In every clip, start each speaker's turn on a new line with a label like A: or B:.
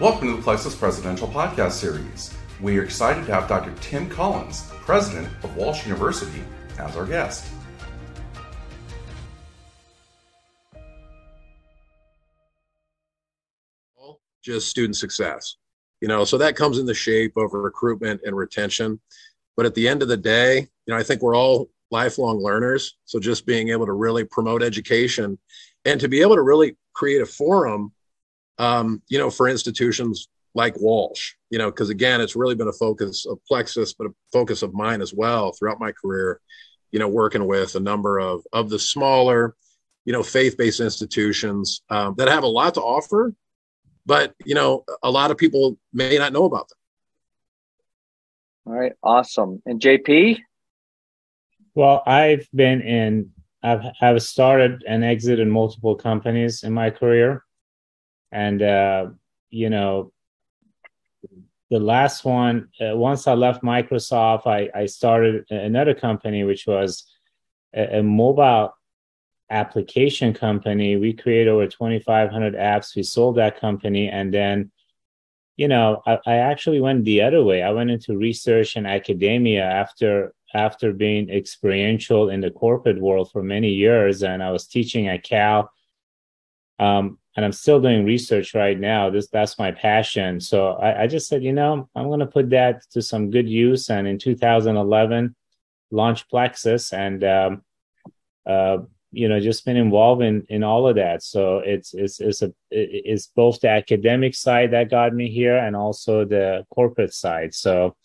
A: Welcome to the Plexuss Presidential Podcast Series. We are excited to have Dr. Tim Collins, President of Walsh University, as our guest.
B: Just student success. You know, so that comes in the shape of recruitment and retention. But at the end of the day, you know, I think we're all lifelong learners. So just being able to really promote education and to be able to really create a forum, um, you know, for institutions like Walsh, you know, because again, it's really been a focus of Plexuss, but a focus of mine as well throughout my career, you know, working with a number of, of the smaller, you know, faith-based institutions um, that have a lot to offer, but, you know, a lot of people may not know about them.
C: All right. Awesome. And JP?
D: Well, I've been in, I've, I've started and exited multiple companies in my career. And, uh, you know, the last one, uh, once I left Microsoft, I, I started another company, which was a, a mobile application company. We created over 2,500 apps. We sold that company. And then, you know, I, I actually went the other way. I went into research and academia after after being experiential in the corporate world for many years, and I was teaching at Cal. Um, and I'm still doing research right now. This that's my passion. So I, I just said, you know, I'm going to put that to some good use. And in 2011, launched Plexuss, and um, uh, you know, just been involved in in all of that. So it's it's it's a it's both the academic side that got me here, and also the corporate side. So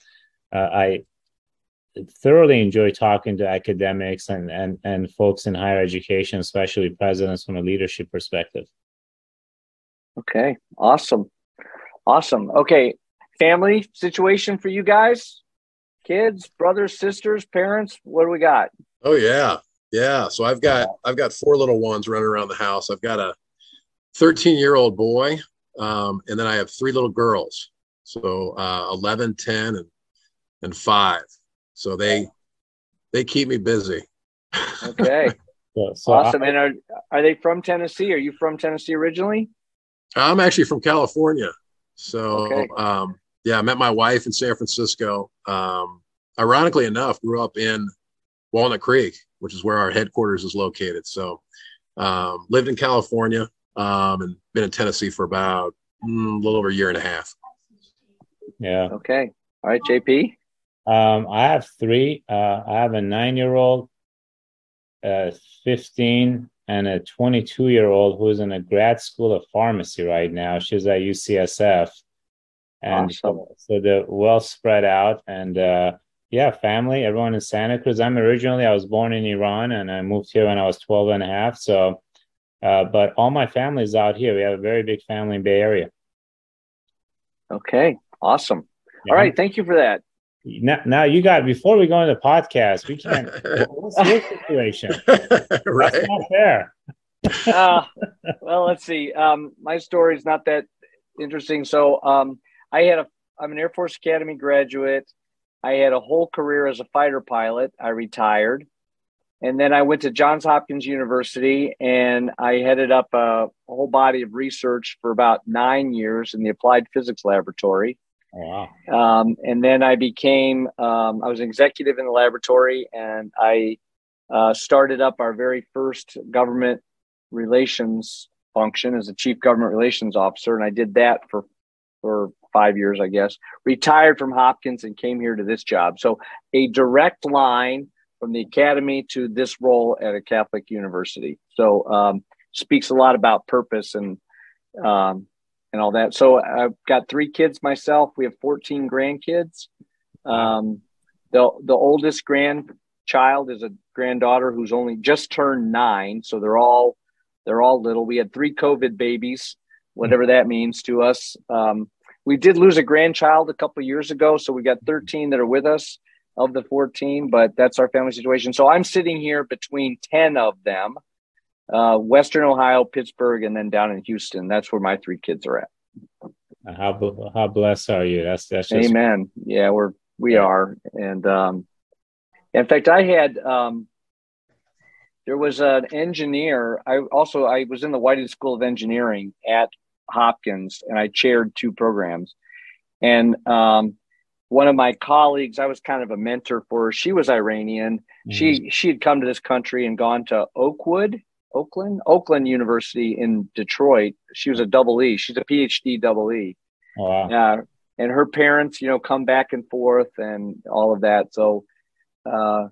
D: uh, I thoroughly enjoy talking to academics and, and, and folks in higher education, especially presidents from a leadership perspective.
C: Okay, awesome. Awesome. Okay, family situation for you guys? Kids, brothers, sisters, parents, what do we got?
B: Oh yeah. Yeah, so I've got I've got four little ones running around the house. I've got a 13-year-old boy um, and then I have three little girls. So uh, 11, 10 and and 5. So they they keep me busy.
C: Okay. so, so awesome. I, and are are they from Tennessee? Are you from Tennessee originally?
B: I'm actually from California. So okay. um, yeah, I met my wife in San Francisco. Um, ironically enough, grew up in Walnut Creek, which is where our headquarters is located. So um, lived in California um, and been in Tennessee for about mm, a little over a year and a half.
D: Yeah.
C: Okay. All right, JP.
D: Um, I have three. Uh, I have a nine year old, uh, 15, and a 22 year old who's in a grad school of pharmacy right now. She's at UCSF. And awesome. so, they're well spread out. And uh, yeah, family, everyone in Santa Cruz. I'm originally, I was born in Iran and I moved here when I was 12 and a half. So, uh, but all my family is out here. We have a very big family in Bay Area.
C: Okay, awesome. Yeah. All right, thank you for that.
D: Now, now you got before we go into the podcast, we can't. what's your situation? right. That's not fair.
C: uh, well, let's see. Um, my story is not that interesting. So, um, I had a. I'm an Air Force Academy graduate. I had a whole career as a fighter pilot. I retired, and then I went to Johns Hopkins University, and I headed up a, a whole body of research for about nine years in the Applied Physics Laboratory.
D: Oh,
C: wow. Um, and then I became, um, I was an executive in the laboratory and I uh, started up our very first government relations function as a chief government relations officer. And I did that for, for five years, I guess, retired from Hopkins and came here to this job. So a direct line from the academy to this role at a Catholic university. So um, speaks a lot about purpose and um, and all that. So I've got three kids myself. We have 14 grandkids. Um, the the oldest grandchild is a granddaughter who's only just turned nine. So they're all they're all little. We had three COVID babies, whatever that means to us. Um, we did lose a grandchild a couple years ago, so we got 13 that are with us of the 14. But that's our family situation. So I'm sitting here between 10 of them uh, Western Ohio, Pittsburgh, and then down in Houston. That's where my three kids are at.
D: How how blessed are you? That's that's
C: just... amen. Yeah, we're we are, and um, in fact, I had um, there was an engineer. I also I was in the Whiting School of Engineering at Hopkins, and I chaired two programs. And um, one of my colleagues, I was kind of a mentor for her. She was Iranian. Mm-hmm. She she had come to this country and gone to Oakwood, Oakland, Oakland University in Detroit. She was a double E. She's a PhD double E. Oh, wow. Uh, and her parents, you know, come back and forth and all of that. So uh,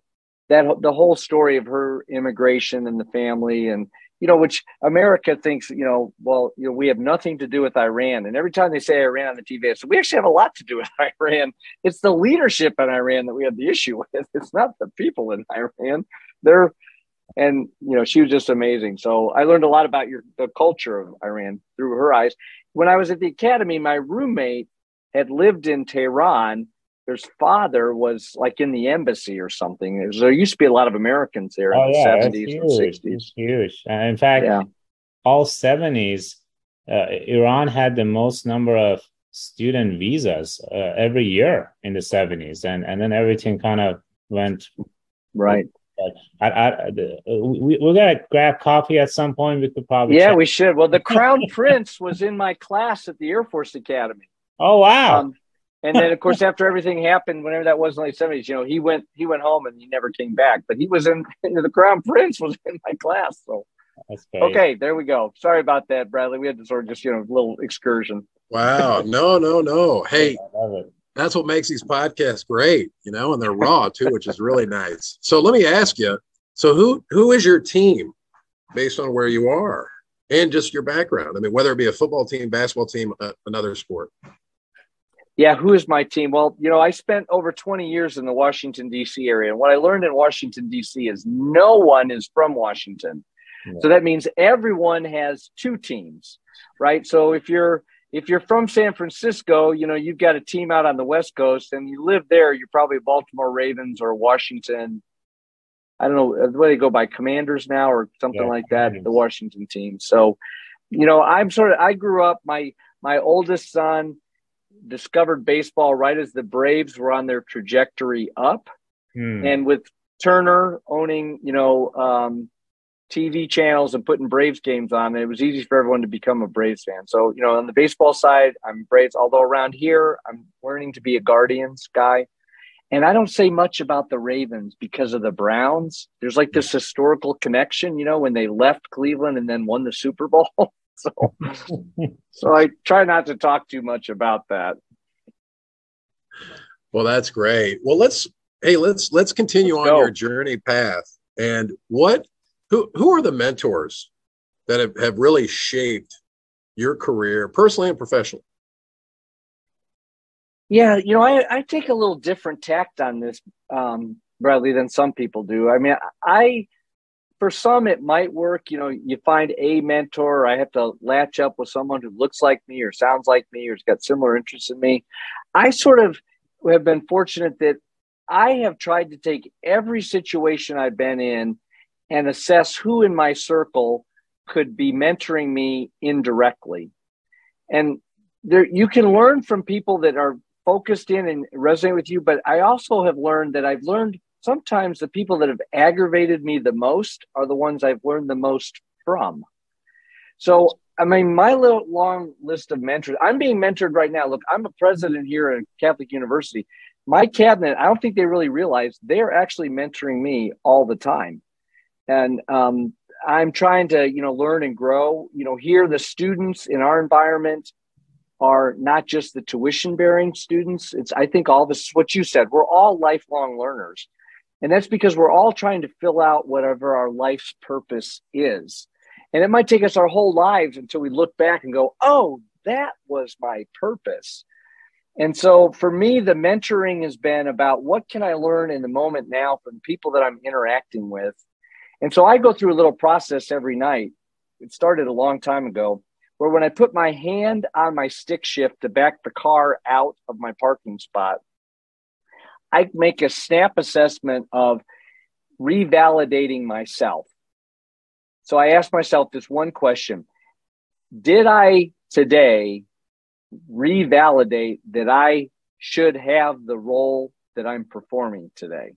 C: that the whole story of her immigration and the family and you know, which America thinks, you know, well, you know, we have nothing to do with Iran. And every time they say Iran on the TV, I say, we actually have a lot to do with Iran. It's the leadership in Iran that we have the issue with. It's not the people in Iran. They're, and you know, she was just amazing. So I learned a lot about your the culture of Iran through her eyes. When I was at the academy, my roommate had lived in Tehran his father was like in the embassy or something. Was, there used to be a lot of Americans there oh, in the yeah, 70s and 60s.
D: It's huge. Uh, in fact, yeah. all 70s, uh, Iran had the most number of student visas uh, every year in the 70s. And, and then everything kind of went.
C: Right.
D: I, I, we, we're going to grab coffee at some point. We could probably.
C: Yeah, check. we should. Well, the Crown Prince was in my class at the Air Force Academy.
D: Oh, wow. Um,
C: and then of course after everything happened whenever that was in the late 70s you know he went he went home and he never came back but he was in the crown prince was in my class so okay there we go sorry about that bradley we had to sort of just you know a little excursion
B: wow no no no hey that's what makes these podcasts great you know and they're raw too which is really nice so let me ask you so who who is your team based on where you are and just your background i mean whether it be a football team basketball team uh, another sport
C: yeah, who is my team? Well, you know, I spent over 20 years in the Washington, D.C. area. And what I learned in Washington, D.C. is no one is from Washington. Yeah. So that means everyone has two teams, right? So if you're if you're from San Francisco, you know, you've got a team out on the West Coast and you live there, you're probably Baltimore Ravens or Washington. I don't know what they go by commanders now or something yeah, like that, the Washington team. So, you know, I'm sort of I grew up my my oldest son discovered baseball right as the Braves were on their trajectory up. Hmm. And with Turner owning, you know, um, TV channels and putting Braves games on, and it was easy for everyone to become a Braves fan. So, you know, on the baseball side, I'm Braves, although around here, I'm learning to be a Guardians guy. And I don't say much about the Ravens because of the Browns. There's like this historical connection, you know, when they left Cleveland and then won the Super Bowl. so, so I try not to talk too much about that.
B: Well, that's great. Well, let's hey, let's let's continue let's on go. your journey path. And what who who are the mentors that have, have really shaped your career personally and professionally?
C: Yeah, you know, I, I take a little different tact on this, um, Bradley, than some people do. I mean, I for some it might work you know you find a mentor i have to latch up with someone who looks like me or sounds like me or has got similar interests in me i sort of have been fortunate that i have tried to take every situation i've been in and assess who in my circle could be mentoring me indirectly and there you can learn from people that are focused in and resonate with you but i also have learned that i've learned sometimes the people that have aggravated me the most are the ones I've learned the most from. So, I mean, my little long list of mentors, I'm being mentored right now. Look, I'm a president here at Catholic University. My cabinet, I don't think they really realize they're actually mentoring me all the time. And um, I'm trying to, you know, learn and grow. You know, here the students in our environment are not just the tuition bearing students. It's, I think, all this, is what you said, we're all lifelong learners. And that's because we're all trying to fill out whatever our life's purpose is. And it might take us our whole lives until we look back and go, oh, that was my purpose. And so for me, the mentoring has been about what can I learn in the moment now from people that I'm interacting with. And so I go through a little process every night. It started a long time ago where when I put my hand on my stick shift to back the car out of my parking spot, I make a snap assessment of revalidating myself. So I ask myself this one question Did I today revalidate that I should have the role that I'm performing today?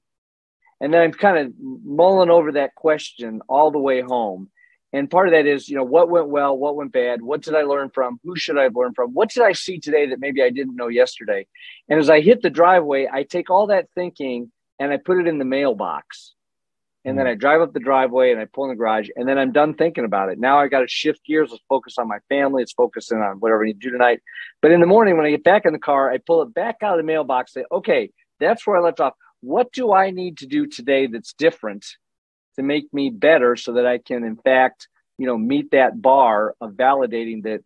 C: And then I'm kind of mulling over that question all the way home. And part of that is, you know, what went well, what went bad, what did I learn from, who should I have learned from, what did I see today that maybe I didn't know yesterday. And as I hit the driveway, I take all that thinking and I put it in the mailbox. And then mm. I drive up the driveway and I pull in the garage, and then I'm done thinking about it. Now I got to shift gears. Let's focus on my family. Let's focus in on whatever I need to do tonight. But in the morning, when I get back in the car, I pull it back out of the mailbox. Say, okay, that's where I left off. What do I need to do today that's different to make me better, so that I can, in fact, you know, meet that bar of validating that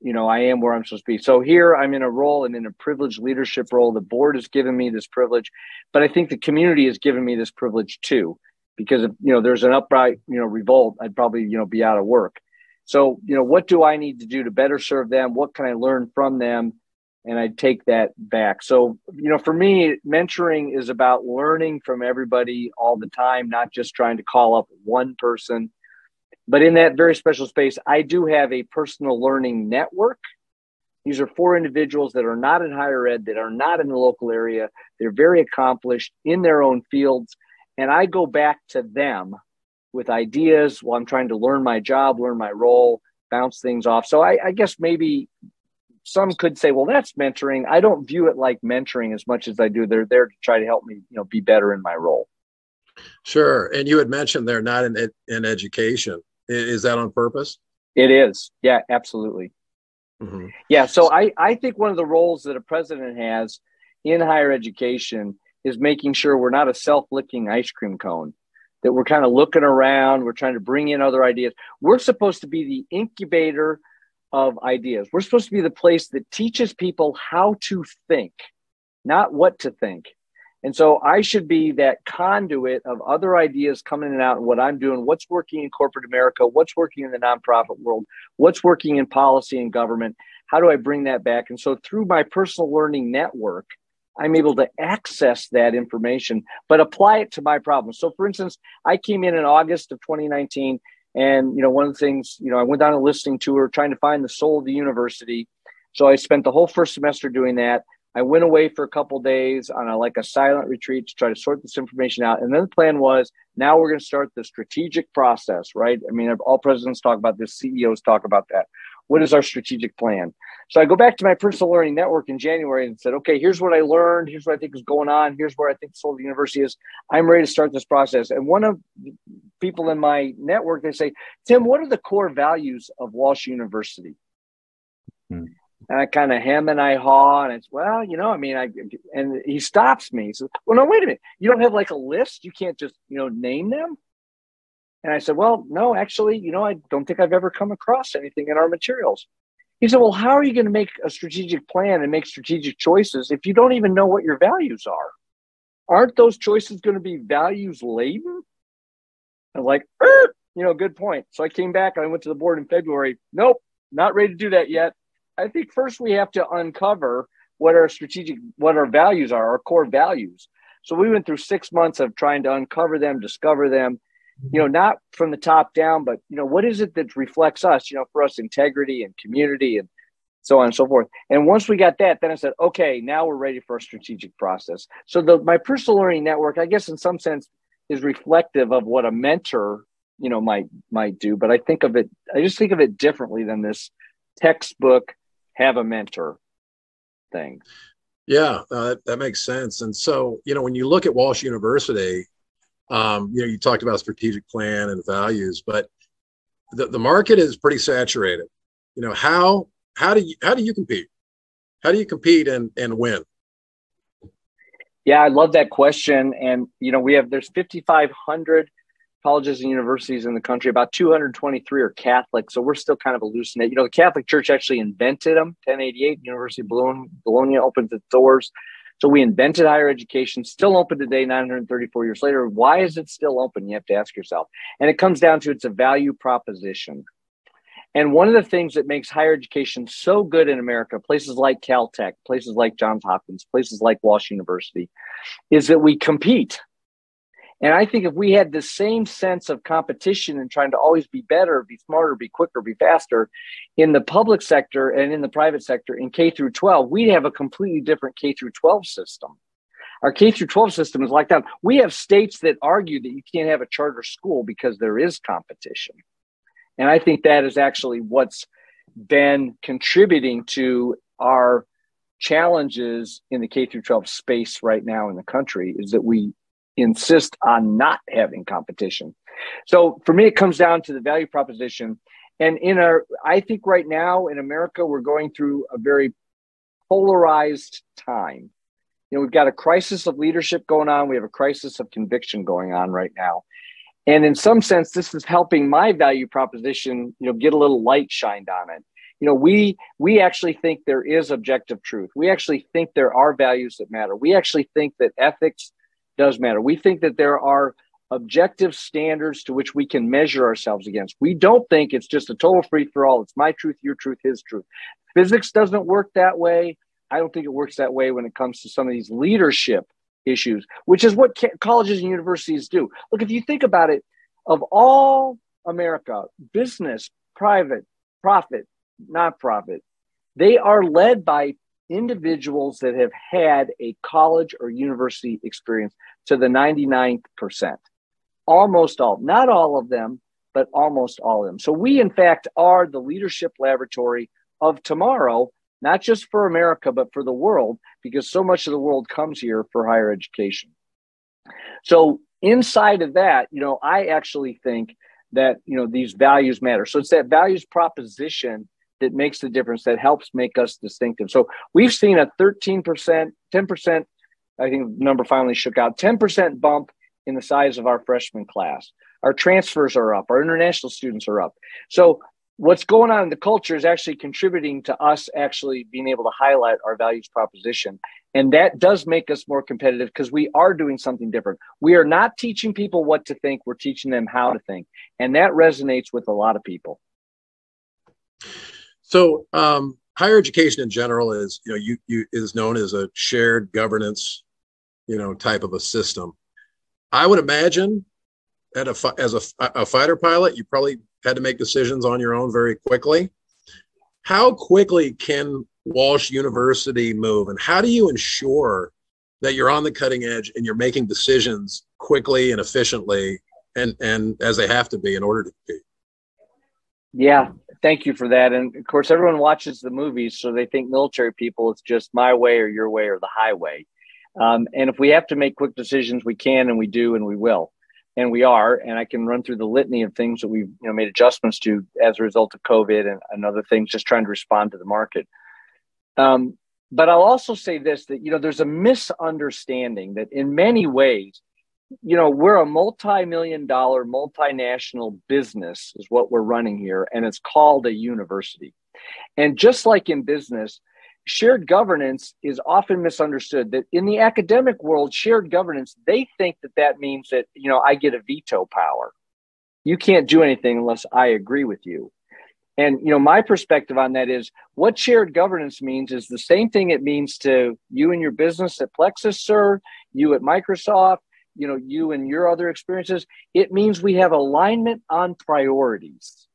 C: you know, I am where I'm supposed to be. So here I'm in a role and in a privileged leadership role. The board has given me this privilege, but I think the community has given me this privilege too because if you know there's an upright you know revolt i'd probably you know be out of work so you know what do i need to do to better serve them what can i learn from them and i take that back. So you know for me mentoring is about learning from everybody all the time not just trying to call up one person. But in that very special space i do have a personal learning network. These are four individuals that are not in higher ed that are not in the local area. They're very accomplished in their own fields and I go back to them with ideas while I'm trying to learn my job, learn my role, bounce things off. So I, I guess maybe some could say, well, that's mentoring. I don't view it like mentoring as much as I do. They're there to try to help me, you know, be better in my role.
B: Sure. And you had mentioned they're not in, in education. Is that on purpose?
C: It is. Yeah, absolutely. Mm-hmm. Yeah. So I, I think one of the roles that a president has in higher education is making sure we're not a self-licking ice cream cone that we're kind of looking around we're trying to bring in other ideas we're supposed to be the incubator of ideas. We're supposed to be the place that teaches people how to think not what to think. And so i should be that conduit of other ideas coming in and out and what i'm doing what's working in corporate america what's working in the nonprofit world what's working in policy and government how do i bring that back? And so through my personal learning network I'm able to access that information, but apply it to my problem. So, for instance, I came in in August of 2019, and you know, one of the things, you know, I went down a listening tour trying to find the soul of the university. So I spent the whole first semester doing that. I went away for a couple days on a like a silent retreat to try to sort this information out. And then the plan was now we're going to start the strategic process, right? I mean, all presidents talk about this, CEOs talk about that. What is our strategic plan? So I go back to my personal learning network in January and said, okay, here's what I learned. Here's what I think is going on. Here's where I think the soul of the university is. I'm ready to start this process. And one of people in my network, they say, Tim, what are the core values of Walsh University? Hmm. And I kind of hem and I haw, and it's well, you know, I mean, I and he stops me. He says, "Well, no, wait a minute. You don't have like a list. You can't just you know name them." And I said, Well, no, actually, you know, I don't think I've ever come across anything in our materials. He said, Well, how are you going to make a strategic plan and make strategic choices if you don't even know what your values are? Aren't those choices going to be values laden? I'm like, er, you know, good point. So I came back and I went to the board in February. Nope, not ready to do that yet. I think first we have to uncover what our strategic, what our values are, our core values. So we went through six months of trying to uncover them, discover them, you know, not from the top down, but you know, what is it that reflects us? You know, for us, integrity and community and so on and so forth. And once we got that, then I said, okay, now we're ready for a strategic process. So the my personal learning network, I guess, in some sense, is reflective of what a mentor, you know, might might do. But I think of it, I just think of it differently than this textbook have a mentor thing.
B: Yeah, uh, that, that makes sense. And so, you know, when you look at Walsh University, um, you know, you talked about strategic plan and values, but the, the market is pretty saturated. You know, how how do you how do you compete? How do you compete and and win?
C: Yeah, I love that question. And you know, we have there's 5,500 colleges and universities in the country. About 223 are Catholic, so we're still kind of hallucinating. You know, the Catholic Church actually invented them. 1088, University of Bologna, Bologna opens its doors so we invented higher education, still open today, 934 years later. Why is it still open? You have to ask yourself. And it comes down to it's a value proposition. And one of the things that makes higher education so good in America, places like Caltech, places like Johns Hopkins, places like Walsh University, is that we compete. And I think if we had the same sense of competition and trying to always be better, be smarter, be quicker, be faster in the public sector and in the private sector in K through 12, we'd have a completely different K through 12 system. Our K through 12 system is like that. We have states that argue that you can't have a charter school because there is competition. And I think that is actually what's been contributing to our challenges in the K through 12 space right now in the country is that we insist on not having competition. So for me, it comes down to the value proposition. And in our, I think right now in America, we're going through a very polarized time. You know, we've got a crisis of leadership going on. We have a crisis of conviction going on right now. And in some sense, this is helping my value proposition, you know, get a little light shined on it. You know, we we actually think there is objective truth. We actually think there are values that matter. We actually think that ethics does matter. We think that there are objective standards to which we can measure ourselves against. We don't think it's just a total free for all. It's my truth, your truth, his truth. Physics doesn't work that way. I don't think it works that way when it comes to some of these leadership issues, which is what colleges and universities do. Look, if you think about it, of all America, business, private, profit, not profit, they are led by individuals that have had a college or university experience to the 99th percent. Almost all, not all of them, but almost all of them. So we, in fact, are the leadership laboratory of tomorrow, not just for America, but for the world, because so much of the world comes here for higher education. So inside of that, you know, I actually think that, you know, these values matter. So it's that values proposition that makes the difference that helps make us distinctive. So we've seen a 13%, 10%, I think the number finally shook out, 10% bump in the size of our freshman class. Our transfers are up, our international students are up. So what's going on in the culture is actually contributing to us actually being able to highlight our values proposition. And that does make us more competitive because we are doing something different. We are not teaching people what to think, we're teaching them how to think. And that resonates with a lot of people.
B: So, um, higher education in general is, you know, you, you is known as a shared governance, you know, type of a system. I would imagine at a as a, a fighter pilot, you probably had to make decisions on your own very quickly. How quickly can Walsh University move, and how do you ensure that you're on the cutting edge and you're making decisions quickly and efficiently, and and as they have to be in order to compete?
C: Yeah, thank you for that. And of course, everyone watches the movies, so they think military people, it's just my way or your way or the highway. Um, and if we have to make quick decisions, we can and we do and we will. And we are. And I can run through the litany of things that we've you know, made adjustments to as a result of COVID and, and other things, just trying to respond to the market. Um, but I'll also say this that, you know, there's a misunderstanding that in many ways, you know, we're a multi-million dollar multinational business is what we're running here, and it's called a university. And just like in business, shared governance is often misunderstood that in the academic world shared governance they think that that means that you know i get a veto power. You can't do anything unless i agree with you. And you know my perspective on that is what shared governance means is the same thing it means to you and your business at plexuss sir you at microsoft you know you and your other experiences. It means we have alignment on priorities.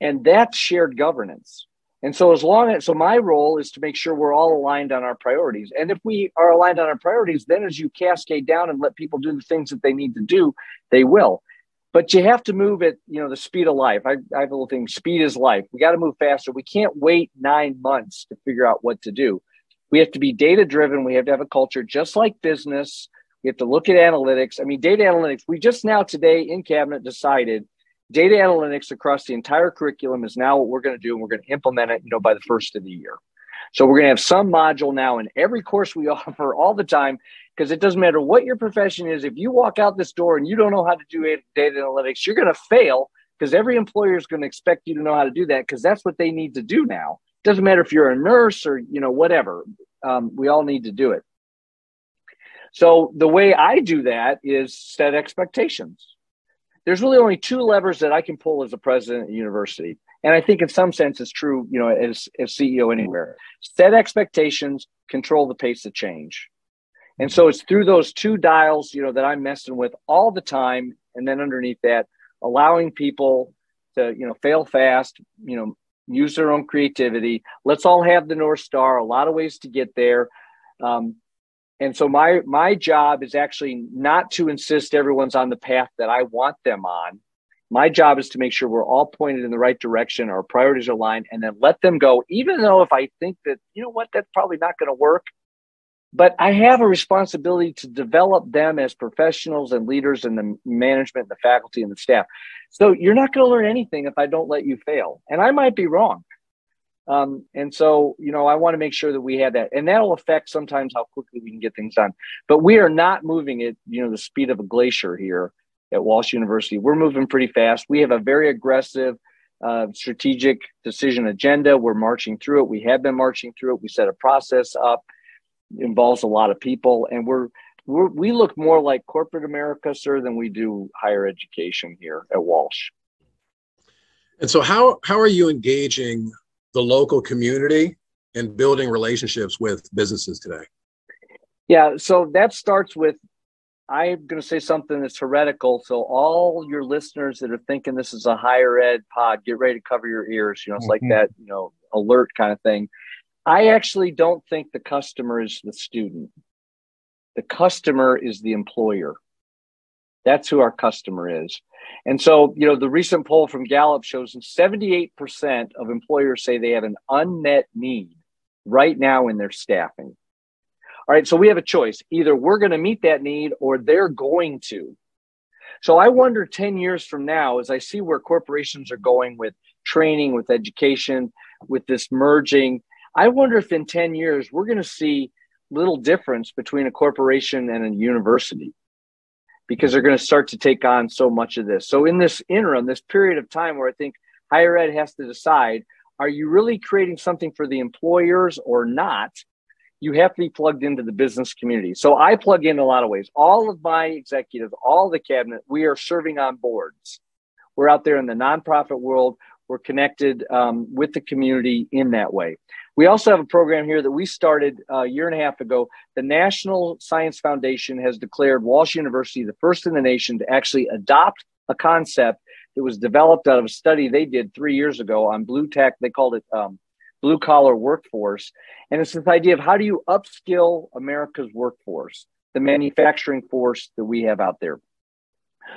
C: And that's shared governance and so as long as so my role is to make sure we're all aligned on our priorities. And if we are aligned on our priorities then as you cascade down and let people do the things that they need to do they will. But you have to move at you know the speed of life. I, I have a little thing speed is life. We got to move faster. We can't wait nine months to figure out what to do. We have to be data driven we have to have a culture just like business. We have to look at analytics. I mean, data analytics, we just now today in cabinet decided data analytics across the entire curriculum is now what we're going to do and we're going to implement it, you know, by the first of the year. So we're going to have some module now in every course we offer all the time because it doesn't matter what your profession is. If you walk out this door and you don't know how to do data analytics, you're going to fail because every employer is going to expect you to know how to do that because that's what they need to do now. Doesn't matter if you're a nurse or you know whatever. Um, we all need to do it. So the way I do that is set expectations. There's really only two levers that I can pull as a president at university. And I think in some sense it's true, you know, as, as CEO anywhere. Set expectations, control the pace of change. And so it's through those two dials, you know, that I'm messing with all the time. And then underneath that, allowing people to, you know, fail fast, you know, use their own creativity. Let's all have the North Star, a lot of ways to get there. Um, and so my my job is actually not to insist everyone's on the path that I want them on. My job is to make sure we're all pointed in the right direction, our priorities are aligned, and then let them go, even though if I think that, you know what, that's probably not going to work. But I have a responsibility to develop them as professionals and leaders in the management, the faculty, and the staff. So you're not going to learn anything if I don't let you fail. And I might be wrong. Um, and so, you know, I want to make sure that we have that, and that'll affect sometimes how quickly we can get things done. But we are not moving at, you know, the speed of a glacier here at Walsh University. We're moving pretty fast. We have a very aggressive uh, strategic decision agenda. We're marching through it. We have been marching through it. We set a process up. It involves a lot of people, and we're, we're we look more like corporate America, sir, than we do higher education here at Walsh.
B: And so, how how are you engaging the local community and building relationships with businesses today?
C: Yeah, so that starts with I'm going to say something that's heretical. So all your listeners that are thinking this is a higher ed pod, get ready to cover your ears. You know, it's mm-hmm. like that, you know, alert kind of thing. I actually don't think the customer is the student. The customer is the employer. That's who our customer is. And so, you know, the recent poll from Gallup shows that 78% of employers say they have an unmet need right now in their staffing. All right, so we have a choice. Either we're going to meet that need or they're going to. So I wonder 10 years from now, as I see where corporations are going with training, with education, with this merging, I wonder if in 10 years we're going to see little difference between a corporation and a university because they're going to start to take on so much of this. So in this interim, this period of time where I think higher ed has to decide, are you really creating something for the employers or not? You have to be plugged into the business community. So I plug in a lot of ways. All of my executives, all the cabinet, we are serving on boards. We're out there in the nonprofit world. We're connected um, with the community in that way. We also have a program here that we started a year and a half ago. The National Science Foundation has declared Walsh University the first in the nation to actually adopt a concept that was developed out of a study they did three years ago on blue tech. They called it um, blue collar workforce. And it's this idea of how do you upskill America's workforce, the manufacturing force that we have out there.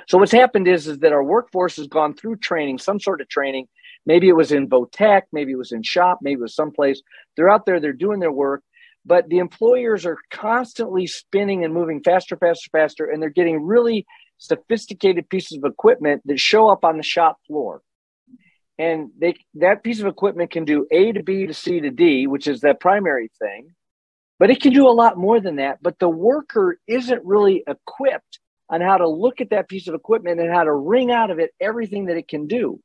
C: So what's happened is, is that our workforce has gone through training, some sort of training, Maybe it was in Votech, maybe it was in shop, maybe it was someplace. They're out there, they're doing their work, but the employers are constantly spinning and moving faster, faster, faster, and they're getting really sophisticated pieces of equipment that show up on the shop floor. And they that piece of equipment can do A to B to C to D, which is that primary thing, but it can do a lot more than that. But the worker isn't really equipped on how to look at that piece of equipment and how to wring out of it everything that it can do.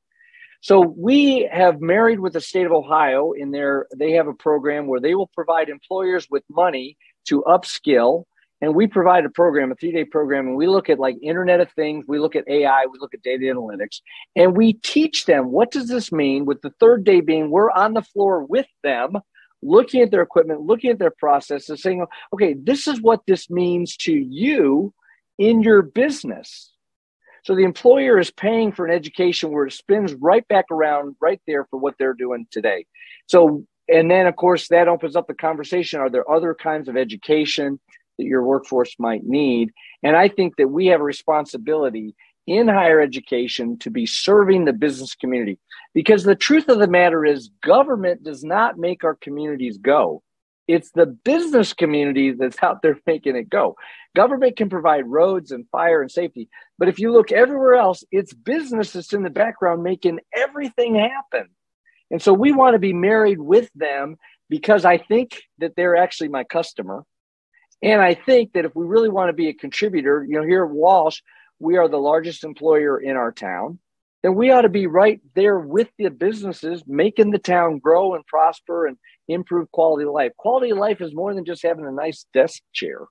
C: So we have married with the state of Ohio in their they have a program where they will provide employers with money to upskill and we provide a program, a three-day program, and we look at like Internet of Things, we look at AI, we look at data analytics, and we teach them what does this mean. With the third day being, we're on the floor with them, looking at their equipment, looking at their processes, saying, "Okay, this is what this means to you in your business." So the employer is paying for an education where it spins right back around right there for what they're doing today. So, and then of course that opens up the conversation. Are there other kinds of education that your workforce might need? And I think that we have a responsibility in higher education to be serving the business community because the truth of the matter is government does not make our communities go. It's the business community that's out there making it go. Government can provide roads and fire and safety, but if you look everywhere else, it's business that's in the background making everything happen. And so we want to be married with them because I think that they're actually my customer. And I think that if we really want to be a contributor, you know, here at Walsh, we are the largest employer in our town then we ought to be right there with the businesses, making the town grow and prosper and improve quality of life. Quality of life is more than just having a nice desk chair.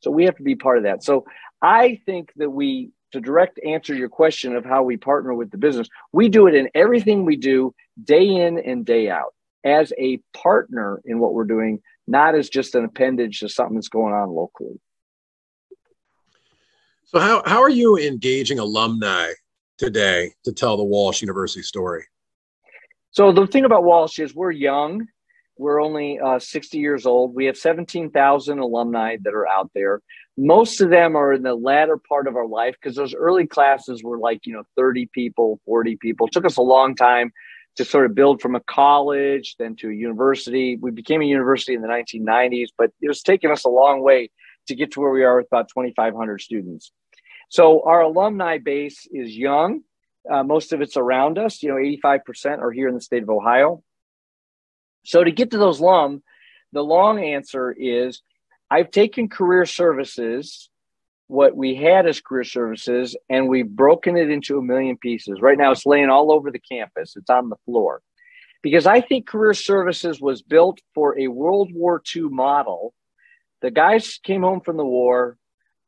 C: So we have to be part of that. So I think that we, to direct answer your question of how we partner with the business, we do it in everything we do day in and day out as a partner in what we're doing, not as just an appendage to something that's going on locally.
B: So how, how are you engaging alumni today to tell the Walsh University story?
C: So the thing about Walsh is we're young. We're only uh, 60 years old. We have 17,000 alumni that are out there. Most of them are in the latter part of our life because those early classes were like, you know, 30 people, 40 people. It took us a long time to sort of build from a college, then to a university. We became a university in the 1990s, but it was taking us a long way to get to where we are with about 2,500 students. So our alumni base is young. Uh, most of it's around us. You know, 85% are here in the state of Ohio. So to get to those alum, the long answer is I've taken career services, what we had as career services, and we've broken it into a million pieces. Right now, it's laying all over the campus, it's on the floor. Because I think career services was built for a World War II model. The guys came home from the war,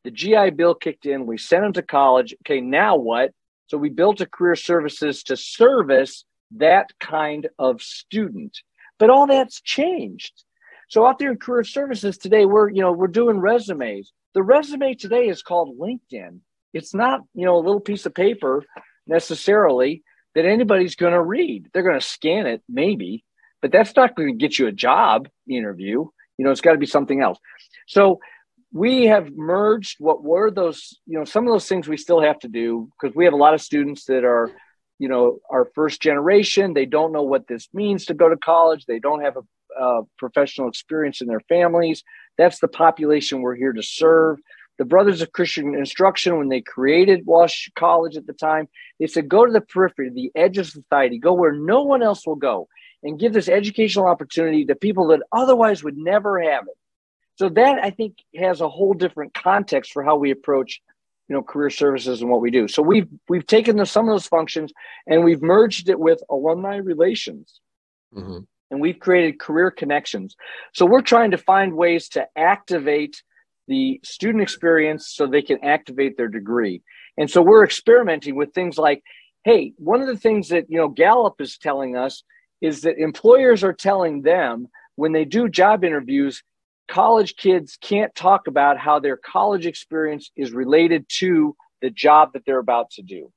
C: the GI Bill kicked in, we sent them to college. Okay, now what? So we built a career services to service that kind of student. But all that's changed. So out there in career services today, we're you know we're doing resumes. The resume today is called LinkedIn. It's not you know a little piece of paper necessarily that anybody's going to read. They're going to scan it maybe, but that's not going to get you a job interview. You know, it's got to be something else. So we have merged what were those you know some of those things we still have to do because we have a lot of students that are you know our first generation they don't know what this means to go to college. They don't have a, a, professional experience in their families. That's the population we're here to serve. The brothers of christian instruction when they created walsh college at the time they said go to the periphery the edge of society. Go where no one else will go and give this educational opportunity to people that otherwise would never have it. So that i think has a whole different context for how we approach you know career services and what we do. So we've we've taken the, some of those functions and we've merged it with alumni relations. Mm-hmm. and we've created career connections. So we're trying to find ways to activate the student experience so they can activate their degree. And so we're experimenting with things like hey one of the things that you know gallup is telling us is that employers are telling them when they do job interviews college kids can't talk about how their college experience is related to the job that they're about to do.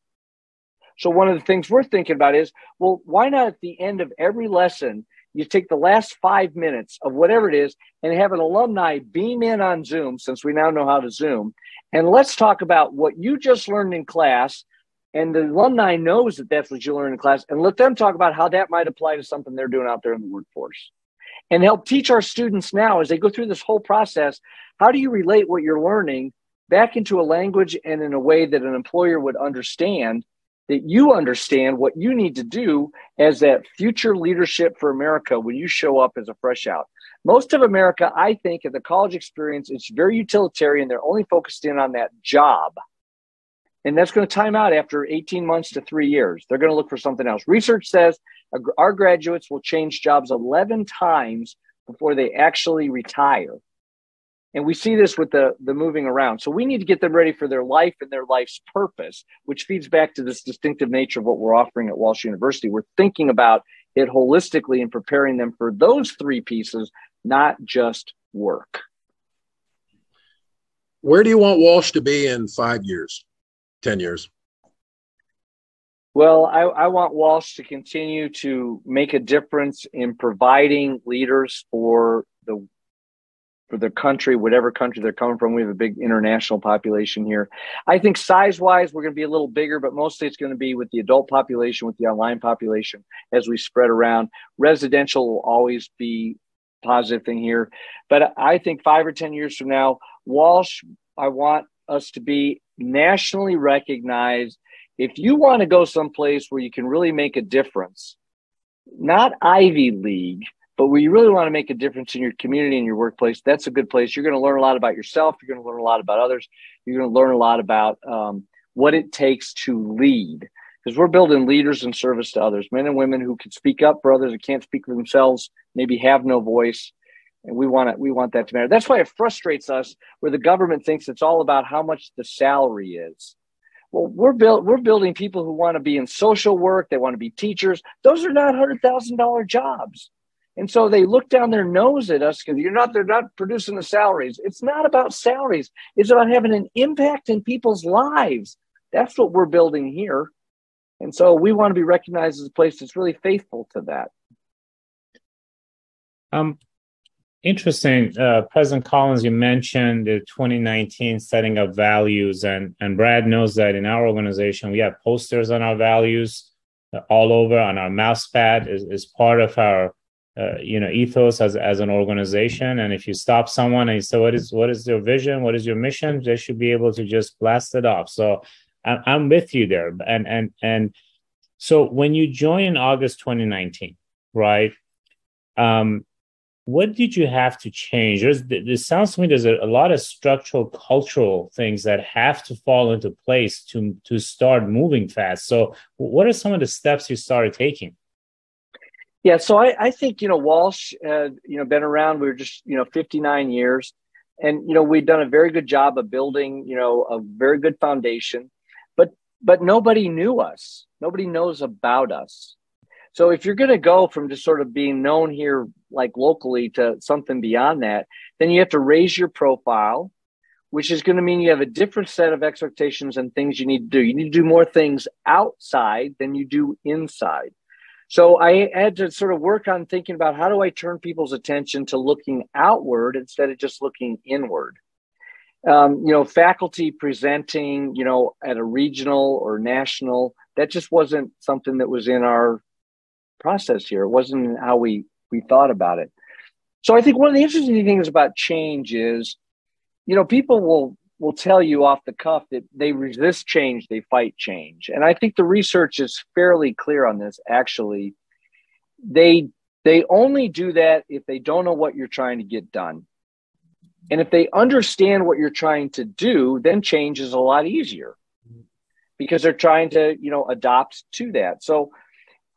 C: So, one of the things we're thinking about is well, why not at the end of every lesson, you take the last five minutes of whatever it is and have an alumni beam in on Zoom, since we now know how to Zoom, and let's talk about what you just learned in class. And the alumni knows that that's what you learned in class, and let them talk about how that might apply to something they're doing out there in the workforce and help teach our students now as they go through this whole process how do you relate what you're learning back into a language and in a way that an employer would understand that you understand what you need to do as that future leadership for America when you show up as a fresh out. Most of America, I think, at the college experience, it's very utilitarian. They're only focused in on that job. And that's going to time out after 18 months to three years. They're going to look for something else. Research says our graduates will change jobs 11 times before they actually retire. And we see this with the, the moving around. So we need to get them ready for their life and their life's purpose, which feeds back to this distinctive nature of what we're offering at Walsh University. We're thinking about it holistically and preparing them for those three pieces, not just work.
B: Where do you want Walsh to be in five years, 10 years?
C: Well, I, I, want Walsh to continue to make a difference in providing leaders for the for the country, whatever country they're coming from. We have a big international population here. I think size wise, we're going to be a little bigger, but mostly it's going to be with the adult population, with the online population as we spread around. Residential will always be positive thing here, but I think five or ten years from now, Walsh, I want us to be nationally recognized if you want to go someplace where you can really make a difference, not Ivy League, but where you really want to make a difference in your community and your workplace, that's a good place. You're going to learn a lot about yourself. You're going to learn a lot about others. You're going to learn a lot about um, what it takes to lead because we're building leaders in service to others, men and women who can speak up for others and can't speak for themselves, maybe have no voice. And we want to, we want that to matter. That's why it frustrates us where the government thinks it's all about how much the salary is. Well, we're built we're building people who want to be in social work, they want to be teachers. Those are not hundred thousand dollar jobs. And so they look down their nose at us because you're not they're not producing the salaries. It's not about salaries. It's about having an impact in people's lives. That's what we're building here. And so we want to be recognized as a place that's really faithful to that.
D: Um, interesting. Uh, President Collins, you mentioned the 2019 setting of values, and and Brad knows that in our organization we have posters on our values uh, all over on our mouse pad is, is part of our uh, you know ethos as as an organization. And if you stop someone and you say, "What is what is your vision? What is your mission?" They should be able to just blast it off. So I, I'm with you there, and and and so when you join in August 2019, right? Um, what did you have to change? There's, it sounds to me there's a, a, lot of structural, cultural things that have to fall into place to to start moving fast. So, what are some of the steps you started taking?
C: Yeah, so I, I think you know Walsh, uh, you know, been around. We were just you know 59 years, and you know we've done a very good job of building you know a very good foundation, but but nobody knew us. Nobody knows about us. So if you're going to go from just sort of being known here, like locally, to something beyond that, then you have to raise your profile, which is going to mean you have a different set of expectations and things you need to do. You need to do more things outside than you do inside. So I had to sort of work on thinking about how do I turn people's attention to looking outward instead of just looking inward. Um, you know, faculty presenting, you know, at a regional or national, that just wasn't something that was in our process here. It wasn't how we we thought about it. So I think one of the interesting things about change is, you know, people will will tell you off the cuff that they resist change, they fight change. And I think the research is fairly clear on this actually. They they only do that if they don't know what you're trying to get done. And if they understand what you're trying to do, then change is a lot easier because they're trying to, you know, adopt to that. So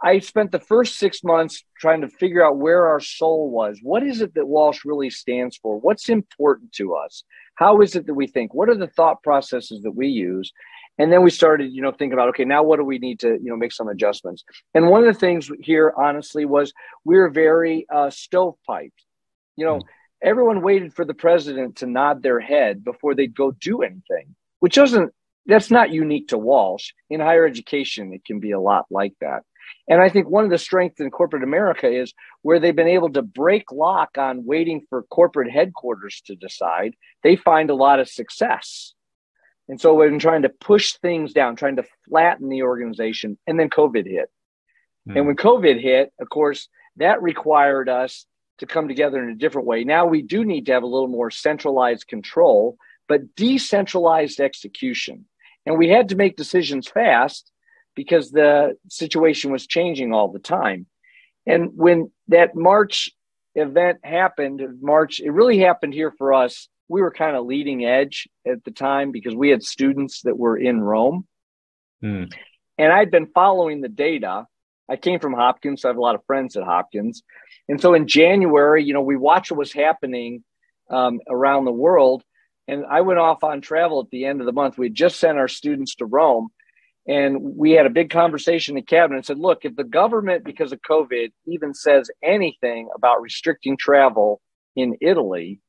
C: I spent the first six months trying to figure out where our soul was. What is it that Walsh really stands for? What's important to us? How is it that we think? What are the thought processes that we use? And then we started, you know, thinking about, okay, now what do we need to, you know, make some adjustments? And one of the things here, honestly, was we are very uh, stovepiped. You know, mm-hmm. everyone waited for the president to nod their head before they'd go do anything, which doesn't, that's not unique to Walsh. In higher education, it can be a lot like that. And I think one of the strengths in corporate America is where they've been able to break lock on waiting for corporate headquarters to decide, they find a lot of success. And so we've trying to push things down, trying to flatten the organization. And then COVID hit. Mm. And when COVID hit, of course, that required us to come together in a different way. Now we do need to have a little more centralized control, but decentralized execution. And we had to make decisions fast because the situation was changing all the time. And when that March event happened, March, it really happened here for us. We were kind of leading edge at the time because we had students that were in Rome. Hmm. And I'd been following the data. I came from Hopkins, so I have a lot of friends at Hopkins. And so in January, you know, we watched what was happening um, around the world. And I went off on travel at the end of the month. We had just sent our students to Rome. And we had a big conversation in the cabinet and said, look, if the government, because of COVID, even says anything about restricting travel in Italy,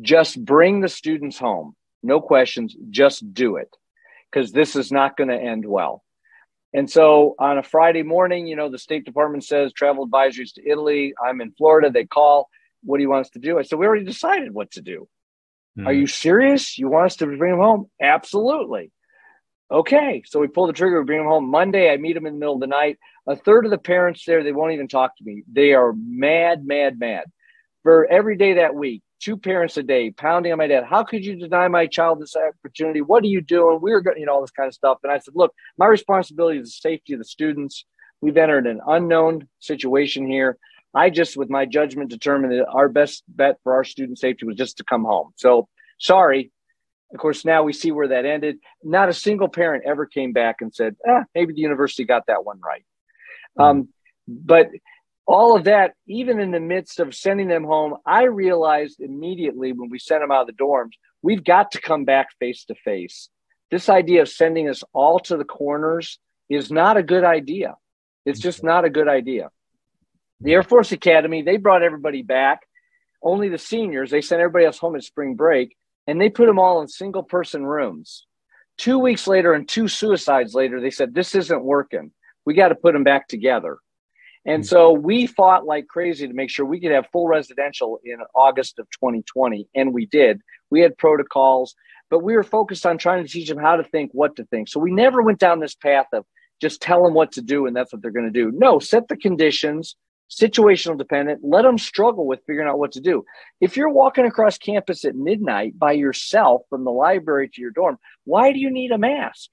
C: just bring the students home. No questions, just do it because this is not going to end well. And so on a Friday morning, you know, the State Department says travel advisories to Italy. I'm in Florida. They call. What do you want us to do? I said, we already decided what to do. Mm. Are you serious? You want us to bring them home? Absolutely. Okay, so we pull the trigger, we bring them home. Monday, I meet them in the middle of the night. A third of the parents there, they won't even talk to me. They are mad, mad, mad. For every day that week, two parents a day pounding on my dad. How could you deny my child this opportunity? What are you doing? We are going, you know, all this kind of stuff. And I said, look, my responsibility is the safety of the students. We've entered an unknown situation here. I just, with my judgment, determined that our best bet for our student safety was just to come home. So sorry, of course, now we see where that ended. Not a single parent ever came back and said, ah, maybe the university got that one right. Mm-hmm. Um, but all of that, even in the midst of sending them home, I realized immediately when we sent them out of the dorms, we've got to come back face to face. This idea of sending us all to the corners is not a good idea. It's just not a good idea. The Air Force Academy, they brought everybody back. Only the seniors, they sent everybody else home at spring break and they put them all in single person rooms. Two weeks later and two suicides later, they said, This isn't working. We got to put them back together. And so we fought like crazy to make sure we could have full residential in August of 2020. And we did. We had protocols, but we were focused on trying to teach them how to think, what to think. So we never went down this path of just tell them what to do and that's what they're going to do. No, set the conditions, situational dependent, let them struggle with figuring out what to do. If you're walking across campus at midnight by yourself from the library to your dorm, why do you need a mask?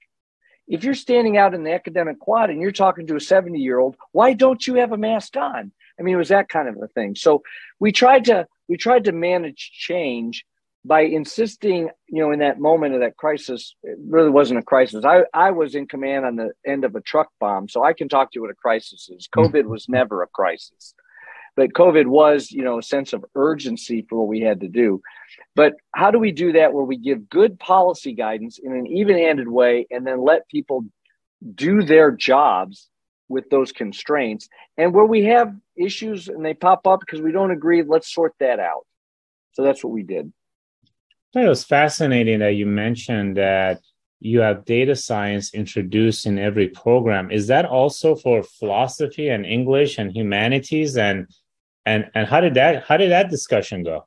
C: If you're standing out in the academic quad and you're talking to a 70 year old, why don't you have a mask on? I mean, it was that kind of a thing. So we tried to we tried to manage change by insisting, you know, in that moment of that crisis, it really wasn't a crisis. I, I was in command on the end of a truck bomb, so I can talk to you what a crisis is. Mm-hmm. COVID was never a crisis, but COVID was, you know, a sense of urgency for what we had to do. But how do we do that where we give good policy guidance in an even handed way and then let people do their jobs with those constraints? And where we have issues and they pop up because we don't agree, let's sort that out. So that's what we did.
D: It was fascinating that you mentioned that you have data science introduced in every program. Is that also for philosophy and English and humanities and and and how did that how did that discussion go?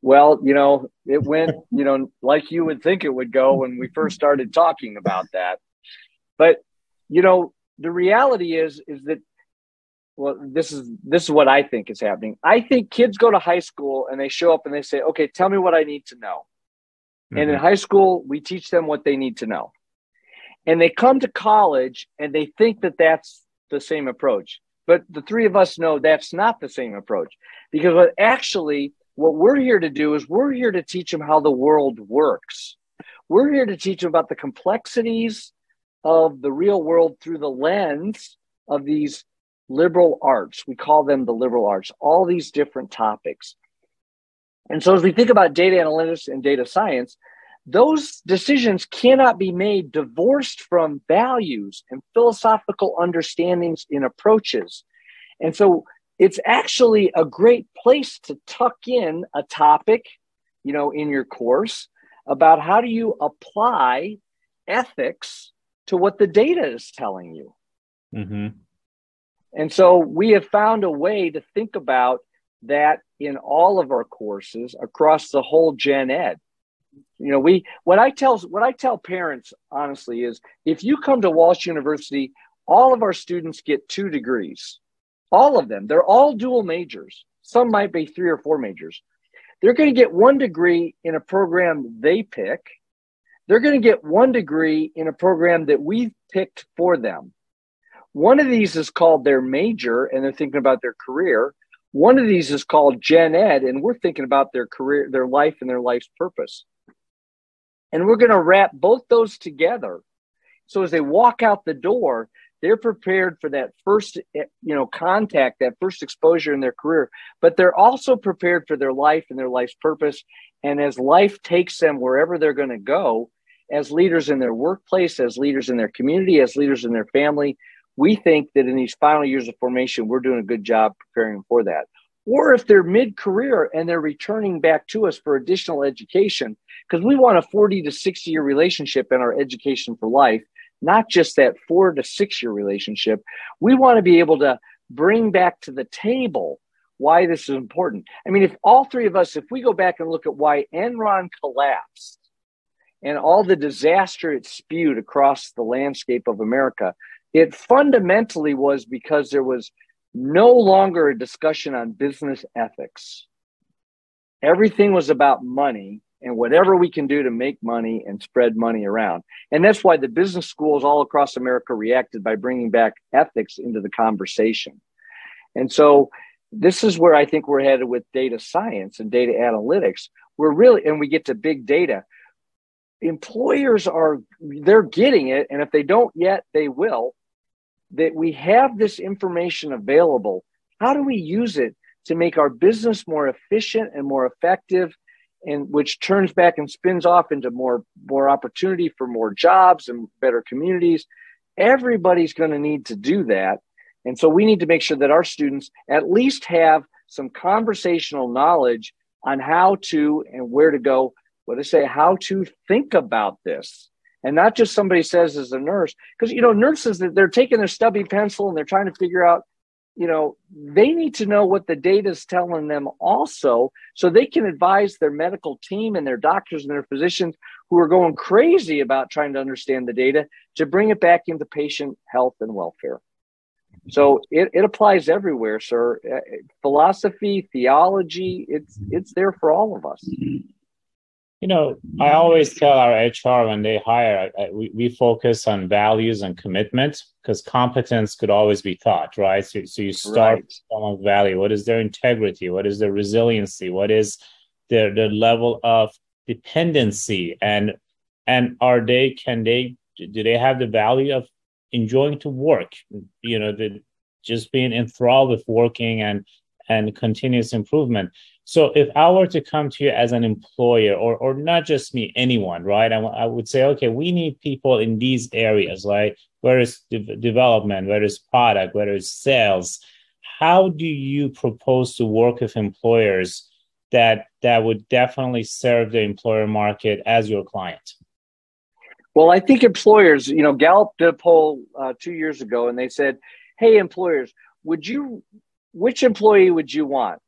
C: Well, you know, it went, you know, like you would think it would go when we first started talking about that. But, you know, the reality is is that well this is this is what i think is happening. I think kids go to high school and they show up and they say okay tell me what i need to know. Mm-hmm. and in mm-hmm. high school we teach them what they need to know. And they come to college and they think that that's the same approach. But the three of us know that's not the same approach. Because what actually what we're here to do is we're here to teach them how the world works. We're here to teach them about the complexities of the real world through the lens of these liberal arts. We call them the liberal arts, all these different topics. And so as we think about data analytics and data science, those decisions cannot be made divorced from values and philosophical understandings and approaches. And so it's actually a great place to tuck in a topic, you know, in your course about how do you apply ethics to what the data is telling you. Mm-hmm. And so we have found a way to think about that in all of our courses across the whole gen ed. You know, we what I tell what I tell parents honestly is if you come to Walsh University, all of our students get two degrees. All of them. They're all dual majors. Some might be three or four majors. They're going to get one degree in a program they pick. They're going to get one degree in a program that we've picked for them. One of these is called their major, and they're thinking about their career. One of these is called Gen Ed, and we're thinking about their career, their life, and their life's purpose. And we're going to wrap both those together. So as they walk out the door, they're prepared for that first eh, you know contact that first exposure in their career but they're also prepared for their life and their life's purpose and as life takes them wherever they're going to go as leaders in their workplace as leaders in their community as leaders in their family we think that in these final years of formation, we're doing a good job preparing for that. Or if they're mid career and they're returning back to us for additional education, because we want a 40 to 60 year relationship in our education for life, not just that four to six year relationship. We want to be able to bring back to the table why this is important. I mean, if all three of us, if we go back and look at why Enron collapsed and all the disaster it spewed across the landscape of America, it fundamentally was because there was no longer a discussion on business ethics. Everything was about money and whatever we can do to make money and spread money around. And that's why the business schools all across America reacted by bringing back ethics into the conversation. And so this is where I think we're headed with data science and data analytics. We're really, and we get to big data. Employers are, they're getting it. And if they don't yet, they will that we have this information available. How do we use it to make our business more efficient and more effective? And which turns back and spins off into more, more opportunity for more jobs and better communities. Everybody's going to need to do that. And so we need to make sure that our students at least have some conversational knowledge on how to and where to go, what I say, how to think about this and not just somebody says as a nurse because you know nurses that they're taking their stubby pencil and they're trying to figure out you know, they need to know what the data is telling them also, so they can advise their medical team and their doctors and their physicians who are going crazy about trying to understand the data to bring it back into patient health and welfare. So it, it applies everywhere, sir. Uh, philosophy, theology, it's it's there for all of us.
D: You know, I always tell our HR when they hire, uh, we, we focus on values and commitment because competence could always be taught, right? So, so you start right. with someone's value. What is their integrity? What is their resiliency? What is their, their level of dependency? And and are they can they do they have the value of enjoying to work? You know, the just being enthralled with working and and continuous improvement. So if I were to come to you as an employer, or or not just me, anyone, right? I, I would say, okay, we need people in these areas, right? Where is de- development, where is product, where is sales? How do you propose to work with employers that that would definitely serve the employer market as your client?
C: Well, I think employers, you know, Gallup did a poll uh, two years ago, and they said, "Hey, employers, would you, which employee would you want?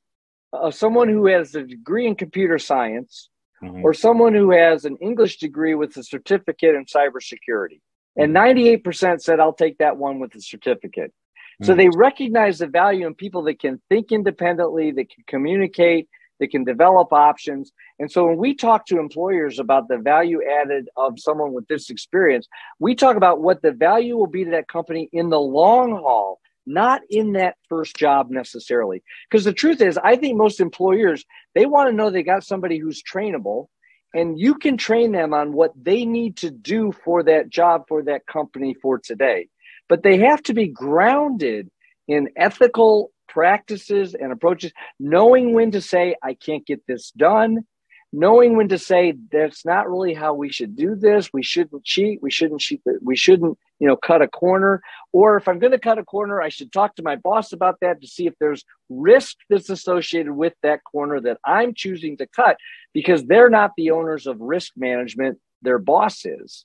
C: Of someone who has a degree in computer science mm-hmm. or someone who has an English degree with a certificate in cybersecurity. And 98% mm-hmm. said, I'll take that one with a certificate. Mm-hmm. So they recognize the value in people that can think independently, that can communicate, that can develop options. And so when we talk to employers about the value added of someone with this experience, we talk about what the value will be to that company in the long haul not in that first job necessarily. Because the truth is, I think most employers, they want to know they got somebody who's trainable and you can train them on what they need to do for that job, for that company for today. But they have to be grounded in ethical practices and approaches, knowing when to say, I can't get this done, knowing when to say that's not really how we should do this. We shouldn't cheat. We shouldn't cheat. We shouldn't, you know, cut a corner. Or if I'm going to cut a corner, I should talk to my boss about that to see if there's risk that's associated with that corner that I'm choosing to cut because they're not the owners of risk management. Their boss is.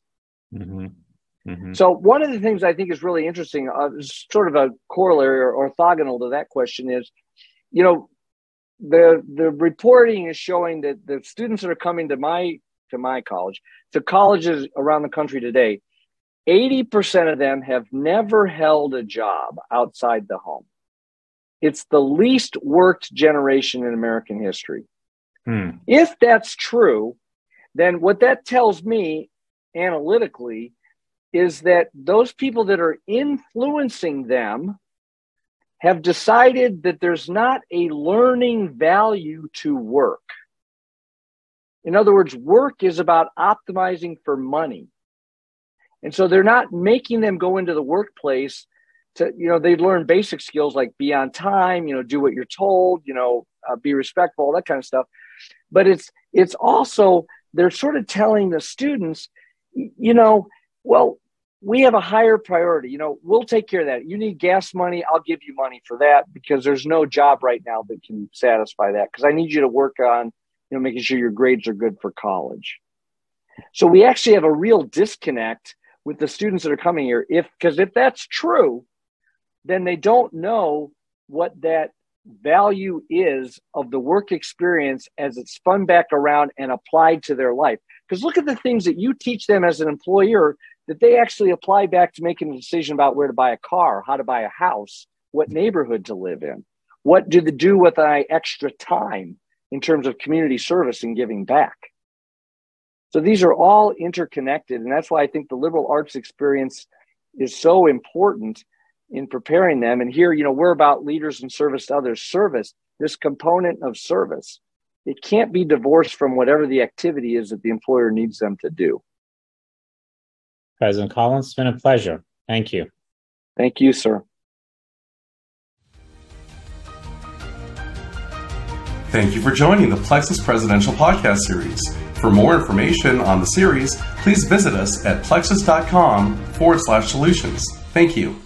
C: Mm-hmm. Mm-hmm. So one of the things I think is really interesting, uh, sort of a corollary or orthogonal to that question is, you know, the the reporting is showing that the students that are coming to my to my college to colleges around the country today 80% of them have never held a job outside the home it's the least worked generation in american history hmm. if that's true then what that tells me analytically is that those people that are influencing them have decided that there's not a learning value to work. In other words, work is about optimizing for money. And so they're not making them go into the workplace to, you know, they learn basic skills like be on time, you know, do what you're told, you know, uh, be respectful, all that kind of stuff. But it's, it's also, they're sort of telling the students, you know, well, we have a higher priority. You know, we'll take care of that. You need gas money, I'll give you money for that because there's no job right now that can satisfy that because I need you to work on, you know, making sure your grades are good for college. So we actually have a real disconnect with the students that are coming here if because if that's true, then they don't know what that value is of the work experience as it's spun back around and applied to their life. Because look at the things that you teach them as an employer that they actually apply back to making a decision about where to buy a car, how to buy a house, what neighborhood to live in, what do they do with my extra time in terms of community service and giving back. So these are all interconnected, and that's why I think the liberal arts experience is so important in preparing them. And here, you know, we're about leaders and service to others. Service, this component of service, it can't be divorced from whatever the activity is that the employer needs them to do.
D: President Collins, it's been a pleasure. Thank you.
C: Thank you, sir.
A: Thank you for joining the Plexuss Presidential Podcast Series. For more information on the series, please visit us at plexuss.com forward slash solutions. Thank you.